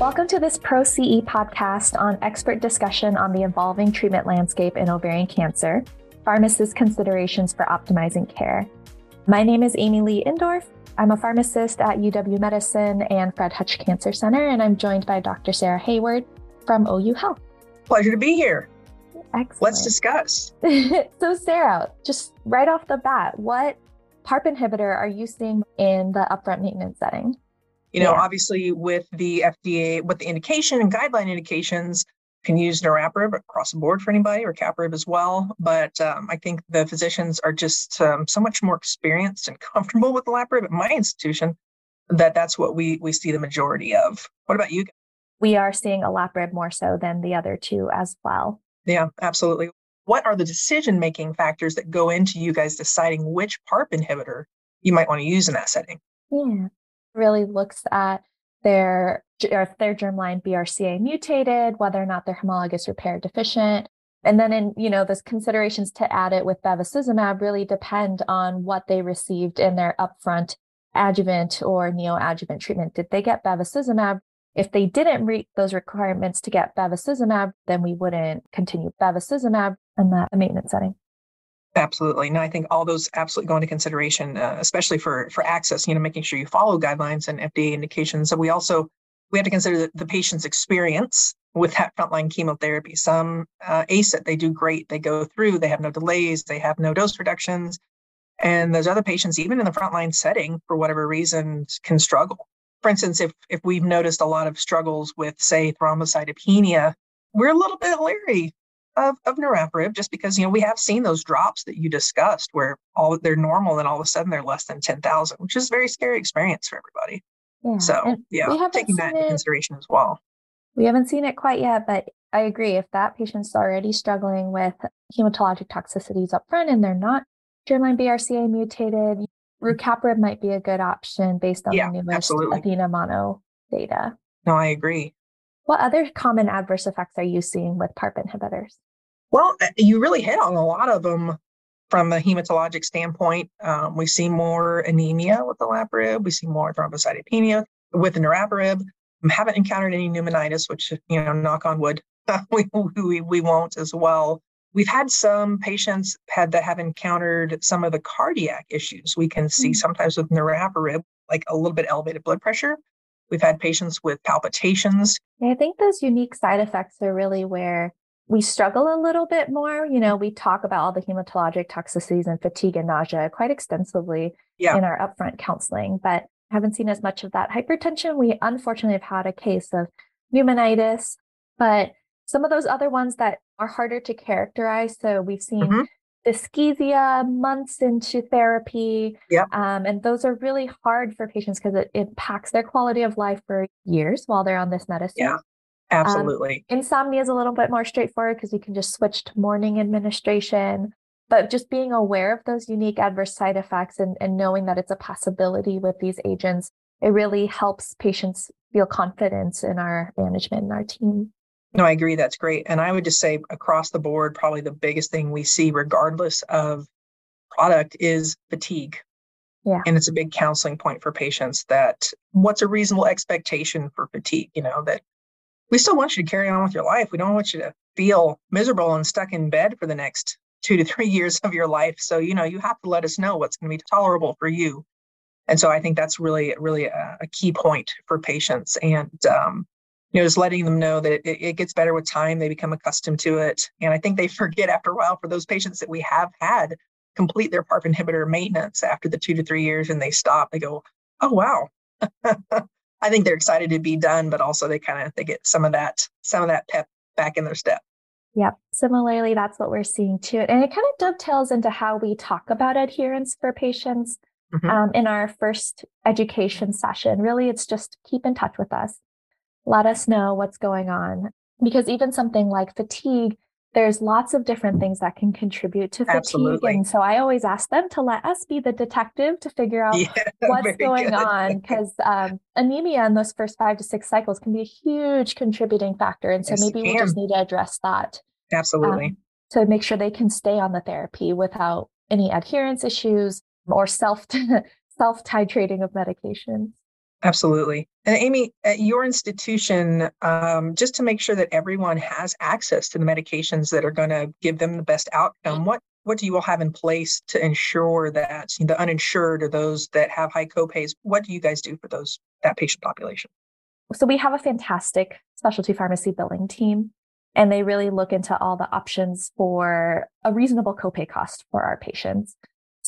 Welcome to this Pro CE podcast on expert discussion on the evolving treatment landscape in ovarian cancer, pharmacist considerations for optimizing care. My name is Amy Ly Indorf. I'm a pharmacist at UW Medicine and Fred Hutch Cancer Center, and I'm joined by Dr. Sarah Hayward from OU Health. Pleasure to be here. Excellent. Let's discuss. so, Sarah, just right off the bat, what PARP inhibitor are you seeing in the upfront maintenance setting? You know, yeah. obviously, with the FDA, with the indication and guideline indications, can use niraparib across the board for anybody or capivasertib as well. But um, I think the physicians are just um, so much more experienced and comfortable with niraparib at my institution that that's what we we see the majority of. What about you? We are seeing olaparib more so than the other two as well. Yeah, absolutely. What are the decision making factors that go into you guys deciding which PARP inhibitor you might want to use in that setting? Yeah, really looks at their if their germline BRCA mutated, whether or not they're homologous repair deficient. And then in, you know, those considerations to add it with bevacizumab really depend on what they received in their upfront adjuvant or neoadjuvant treatment. Did they get bevacizumab if they didn't meet those requirements to get bevacizumab, then we wouldn't continue bevacizumab in that maintenance setting. Absolutely. No, I think all those absolutely go into consideration, uh, especially for for access. You know, making sure you follow guidelines and FDA indications. So we also we have to consider the, the patient's experience with that frontline chemotherapy. Some uh, ACE they do great. They go through. They have no delays. They have no dose reductions. And those other patients, even in the frontline setting, for whatever reason, can struggle for instance, if if we've noticed a lot of struggles with, say, thrombocytopenia, we're a little bit leery of, of niraparib just because you know we have seen those drops that you discussed where all they're normal and all of a sudden they're less than 10,000, which is a very scary experience for everybody. Yeah. So and yeah, taking that into it, consideration as well. We haven't seen it quite yet, but I agree. If that patient's already struggling with hematologic toxicities up front and they're not germline BRCA mutated, mm-hmm. rucaparib might be a good option based on yeah, the newest absolutely. Athena mono data. No, I agree. What other common adverse effects are you seeing with PARP inhibitors? Well, uh, you really hit on a lot of them from a hematologic standpoint. Um, we see more anemia with the olaparib. We see more thrombocytopenia with the niraparib. We haven't encountered any pneumonitis, which, you know, knock on wood, we, we, we won't as well. We've had some patients had that have encountered some of the cardiac issues. We can see mm-hmm. sometimes with niraparib, like a little bit elevated blood pressure. We've had patients with palpitations. I think those unique side effects are really where we struggle a little bit more. You know, we talk about all the hematologic toxicities and fatigue and nausea quite extensively yeah. in our upfront counseling, but haven't seen as much of that hypertension. We unfortunately have had a case of pneumonitis, but some of those other ones that are harder to characterize. So we've seen mm-hmm. Dyschezia months into therapy. Yep. Um, and those are really hard for patients because it impacts their quality of life for years while they're on this medicine. Yeah, absolutely. Um, insomnia is a little bit more straightforward because you can just switch to morning administration. But just being aware of those unique adverse side effects and, and knowing that it's a possibility with these agents, it really helps patients feel confidence in our management and our team. No, I agree. That's great. And I would just say across the board, probably the biggest thing we see, regardless of product, is fatigue. Yeah. And it's a big counseling point for patients that what's a reasonable expectation for fatigue? You know, that we still want you to carry on with your life. We don't want you to feel miserable and stuck in bed for the next two to three years of your life. So, you know, you have to let us know what's going to be tolerable for you. And so I think that's really, really a, a key point for patients. And um, you know, just letting them know that it, it gets better with time. They become accustomed to it. And I think they forget after a while for those patients that we have had complete their PARP inhibitor maintenance after the two to three years and they stop, they go, oh, wow. I think they're excited to be done, but also they kind of, they get some of that, some of that pep back in their step. Yep. Similarly, that's what we're seeing too. And it kind of dovetails into how we talk about adherence for patients mm-hmm. um, in our first education session. Really, it's just keep in touch with us let us know what's going on. Because even something like fatigue, there's lots of different things that can contribute to fatigue. Absolutely. And so I always ask them to let us be the detective to figure out yeah, what's going good. on because um, anemia in those first five to six cycles can be a huge contributing factor. And so yes, maybe we just need to address that. Absolutely. Um, to make sure they can stay on the therapy without any adherence issues or self self titrating of medications. Absolutely. And Amy, at your institution, um, just to make sure that everyone has access to the medications that are going to give them the best outcome, what what do you all have in place to ensure that the uninsured or those that have high copays, what do you guys do for those that patient population? So we have a fantastic specialty pharmacy billing team, and they really look into all the options for a reasonable copay cost for our patients.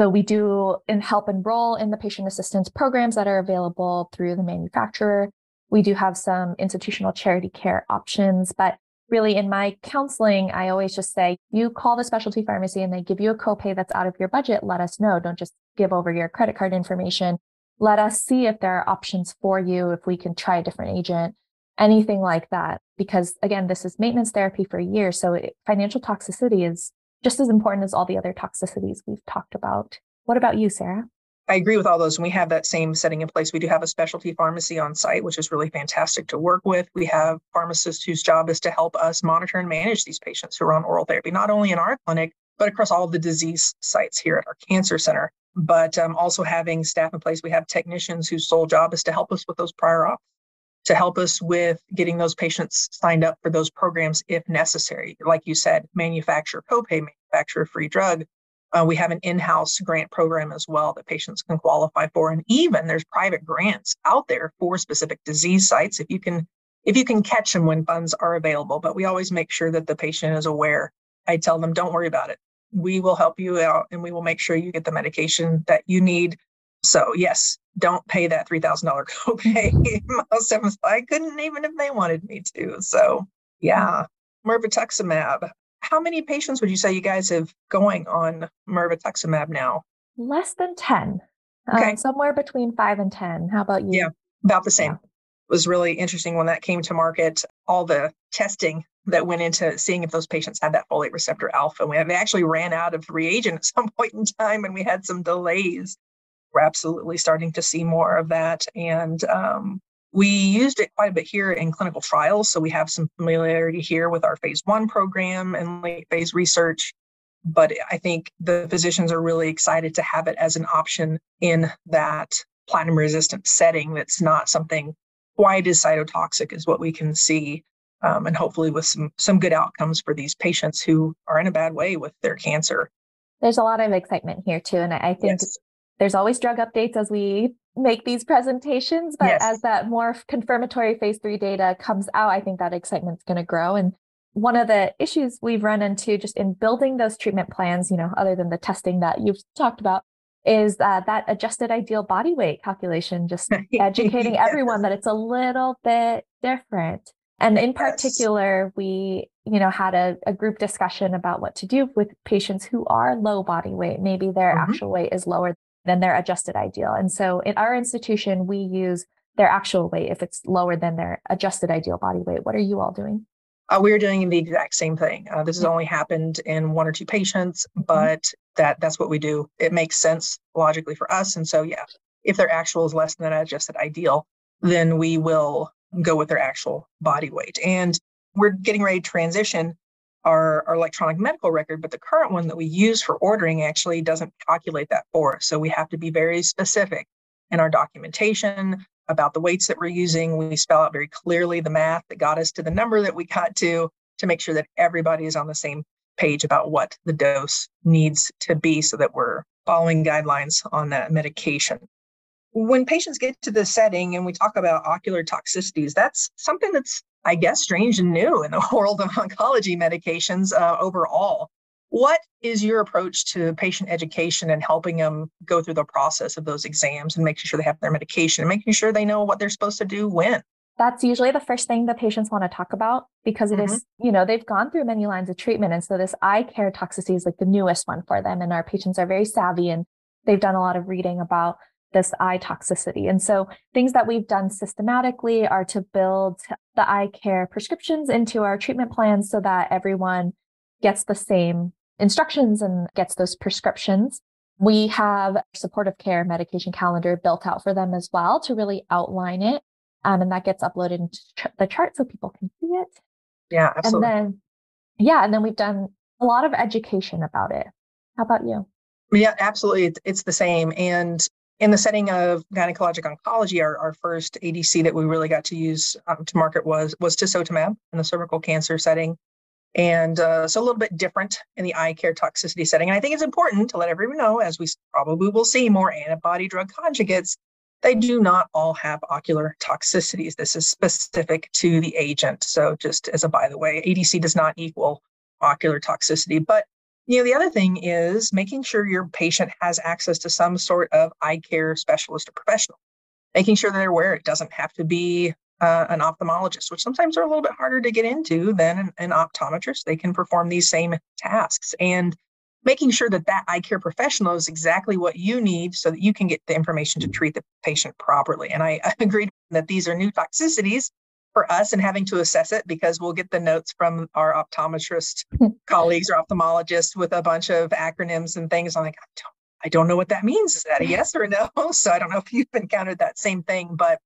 So we do and help enroll in the patient assistance programs that are available through the manufacturer. We do have some institutional charity care options, but really in my counseling, I always just say, you call the specialty pharmacy and they give you a copay that's out of your budget. Let us know. Don't just give over your credit card information. Let us see if there are options for you, if we can try a different agent, anything like that. Because again, this is maintenance therapy for years. So it, financial toxicity is just as important as all the other toxicities we've talked about. What about you, Sarah? I agree with all those. And we have that same setting in place. We do have a specialty pharmacy on site, which is really fantastic to work with. We have pharmacists whose job is to help us monitor and manage these patients who are on oral therapy, not only in our clinic, but across all of the disease sites here at our cancer center. But um, also having staff in place, we have technicians whose sole job is to help us with those prior auths, to help us with getting those patients signed up for those programs if necessary. Like you said, manufacturer copay, manufacturer free drug, uh, we have an in-house grant program as well that patients can qualify for, and even there's private grants out there for specific disease sites if you can if you can catch them when funds are available. But we always make sure that the patient is aware. I tell them, don't worry about it. We will help you out, and we will make sure you get the medication that you need. So yes, don't pay that three thousand dollar copay. Most of them, I couldn't even if they wanted me to. So yeah, mirvetuximab how many patients would you say you guys have going on mirvetuximab now? Less than 10. Okay. Um, somewhere between five and 10. How about you? Yeah, about the same. Yeah. It was really interesting when that came to market, all the testing that went into seeing if those patients had that folate receptor alpha. We they actually ran out of reagent at some point in time and we had some delays. We're absolutely starting to see more of that. And um, we used it quite a bit here in clinical trials, so we have some familiarity here with our phase one program and late phase research. But I think the physicians are really excited to have it as an option in that platinum resistant setting that's not something quite as cytotoxic as what we can see. Um, and hopefully with some some good outcomes for these patients who are in a bad way with their cancer. There's a lot of excitement here too, and I think yes. There's always drug updates as we make these presentations, but yes. as that more confirmatory phase three data comes out, I think that excitement's going to grow. And one of the issues we've run into just in building those treatment plans, you know, other than the testing that you've talked about, is that that adjusted ideal body weight calculation, just educating yes. everyone that it's a little bit different. And in particular, we, you know, had a, a, group discussion about what to do with patients who are low body weight. Maybe their mm-hmm. actual weight is lower than their adjusted ideal. And so in our institution, we use their actual weight if it's lower than their adjusted ideal body weight. What are you all doing? Uh, we're doing the exact same thing. Uh, this has only happened in one or two patients, mm-hmm. but mm-hmm. that that's what we do. It makes sense logically for us. And so, yeah, if their actual is less than adjusted ideal, then we will go with their actual body weight. And we're getting ready to transition our, our electronic medical record, but the current one that we use for ordering actually doesn't calculate that for us. So we have to be very specific in our documentation about the weights that we're using. We spell out very clearly the math that got us to the number that we got to to make sure that everybody is on the same page about what the dose needs to be so that we're following guidelines on that medication. When patients get to the setting and we talk about ocular toxicities, that's something that's I guess, strange and new in the world of oncology medications uh, overall. What is your approach to patient education and helping them go through the process of those exams and making sure they have their medication and making sure they know what they're supposed to do when? That's usually the first thing the patients want to talk about because it mm-hmm. is, you know, they've gone through many lines of treatment. And so this eye care toxicity is like the newest one for them. And our patients are very savvy and they've done a lot of reading about this eye toxicity. And so things that we've done systematically are to build the eye care prescriptions into our treatment plans so that everyone gets the same instructions and gets those prescriptions. We have supportive care medication calendar built out for them as well to really outline it. Um, and that gets uploaded into the chart so people can see it. Yeah, absolutely. And then, yeah, and then we've done a lot of education about it. How about you? Yeah, absolutely. It's, it's the same. And in the setting of gynecologic oncology, our, our first ADC that we really got to use um, to market was was tisotumab in the cervical cancer setting. And uh, so a little bit different in the eye care toxicity setting. And I think it's important to let everyone know, as we probably will see more antibody drug conjugates, they do not all have ocular toxicities. This is specific to the agent. So just as a by the way, ADC does not equal ocular toxicity. But you know, the other thing is making sure your patient has access to some sort of eye care specialist or professional, making sure that they're aware it doesn't have to be uh, an ophthalmologist, which sometimes are a little bit harder to get into than an, an optometrist. They can perform these same tasks and making sure that that eye care professional is exactly what you need so that you can get the information to treat the patient properly. And I, I agree that these are new toxicities for us and having to assess it because we'll get the notes from our optometrist hmm. colleagues or ophthalmologists with a bunch of acronyms and things. I'm like, I don't, I don't know what that means. Is that a yes or a no? So I don't know if you've encountered that same thing, but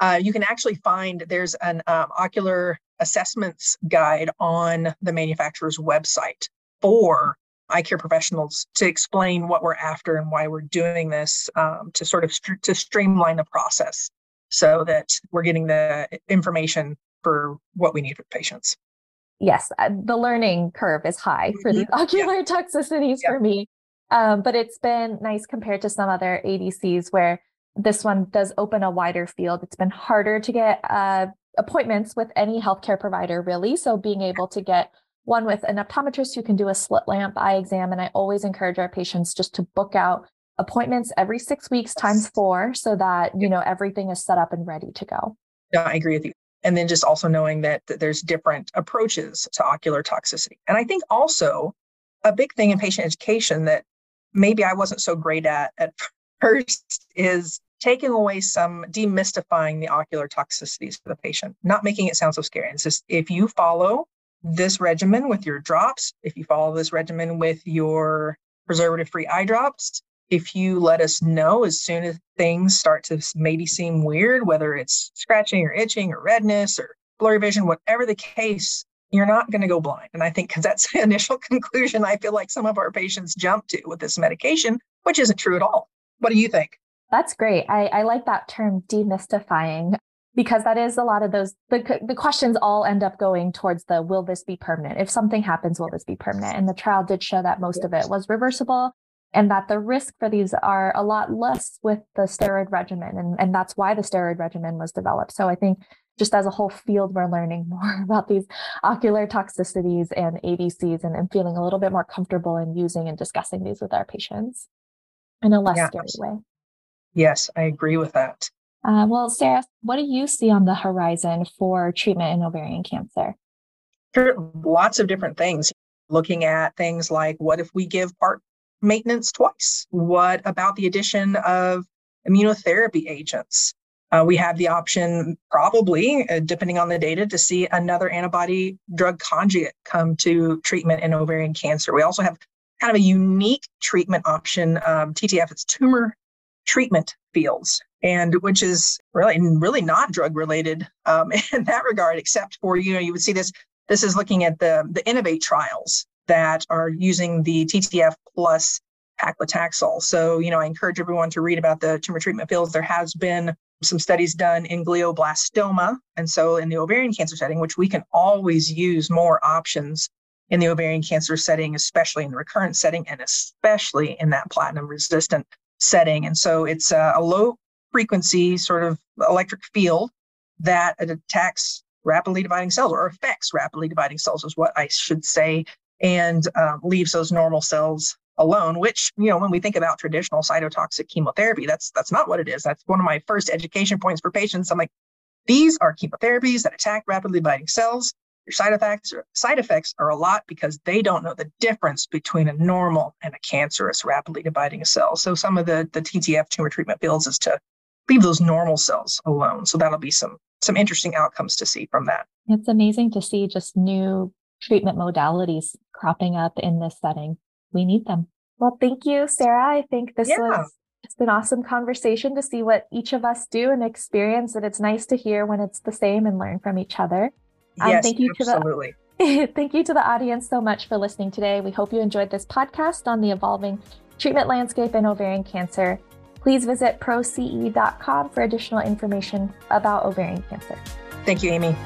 uh, you can actually find there's an um, ocular assessments guide on the manufacturer's website for eye care professionals to explain what we're after and why we're doing this um, to sort of st- to streamline the process so that we're getting the information for what we need for patients. Yes, uh, the learning curve is high for these mm-hmm. ocular yeah. toxicities yeah. for me. Um, but it's been nice compared to some other ADCs where this one does open a wider field. It's been harder to get uh, appointments with any healthcare provider, really. So being able to get one with an optometrist who can do a slit lamp eye exam. And I always encourage our patients just to book out appointments every six weeks times four so that, you know, everything is set up and ready to go. Yeah, I agree with you. And then just also knowing that, that there's different approaches to ocular toxicity. And I think also a big thing in patient education that maybe I wasn't so great at at first is taking away some demystifying the ocular toxicities for the patient, not making it sound so scary. It's just if you follow this regimen with your drops, if you follow this regimen with your preservative free eye drops, if you let us know as soon as things start to maybe seem weird, whether it's scratching or itching or redness or blurry vision, whatever the case, you're not going to go blind. And I think because that's the initial conclusion I feel like some of our patients jump to with this medication, which isn't true at all. What do you think? That's great. I, I like that term demystifying because that is a lot of those the, the questions all end up going towards the will this be permanent if something happens will this be permanent and the trial did show that most of it was reversible and that the risk for these are a lot less with the steroid regimen and, and that's why the steroid regimen was developed so i think just as a whole field we're learning more about these ocular toxicities and adcs and, and feeling a little bit more comfortable in using and discussing these with our patients in a less yeah, scary way yes i agree with that uh, well, Sarah, what do you see on the horizon for treatment in ovarian cancer? Sure, lots of different things. Looking at things like what if we give PARP maintenance twice? What about the addition of immunotherapy agents? Uh, we have the option, probably, uh, depending on the data, to see another antibody drug conjugate come to treatment in ovarian cancer. We also have kind of a unique treatment option, um, TTF, it's tumor treatment fields and which is really really not drug related um, in that regard except for you know you would see this this is looking at the the innovate trials that are using the ttf plus paclitaxel. So you know i encourage everyone to read about the tumor treatment fields. There has been some studies done in glioblastoma and so in the ovarian cancer setting which we can always use more options in the ovarian cancer setting especially in the recurrent setting and especially in that platinum resistant setting. And so it's a, a low frequency sort of electric field that attacks rapidly dividing cells or affects rapidly dividing cells is what I should say, and um, leaves those normal cells alone. Which you know, when we think about traditional cytotoxic chemotherapy, that's that's not what it is. That's one of my first education points for patients. I'm like, these are chemotherapies that attack rapidly dividing cells. Your side effects are, side effects are a lot because they don't know the difference between a normal and a cancerous rapidly dividing cell. So some of the the TTF tumor treatment fields is to leave those normal cells alone. So that'll be some some interesting outcomes to see from that. It's amazing to see just new treatment modalities cropping up in this setting. We need them. Well, thank you, Sarah. I think this yeah. was just an awesome conversation to see what each of us do and experience. And it's nice to hear when it's the same and learn from each other. Um, yes, thank you absolutely. To the, thank you to the audience so much for listening today. We hope you enjoyed this podcast on the evolving treatment landscape in ovarian cancer. Please visit proce.com for additional information about ovarian cancer. Thank you, Amy.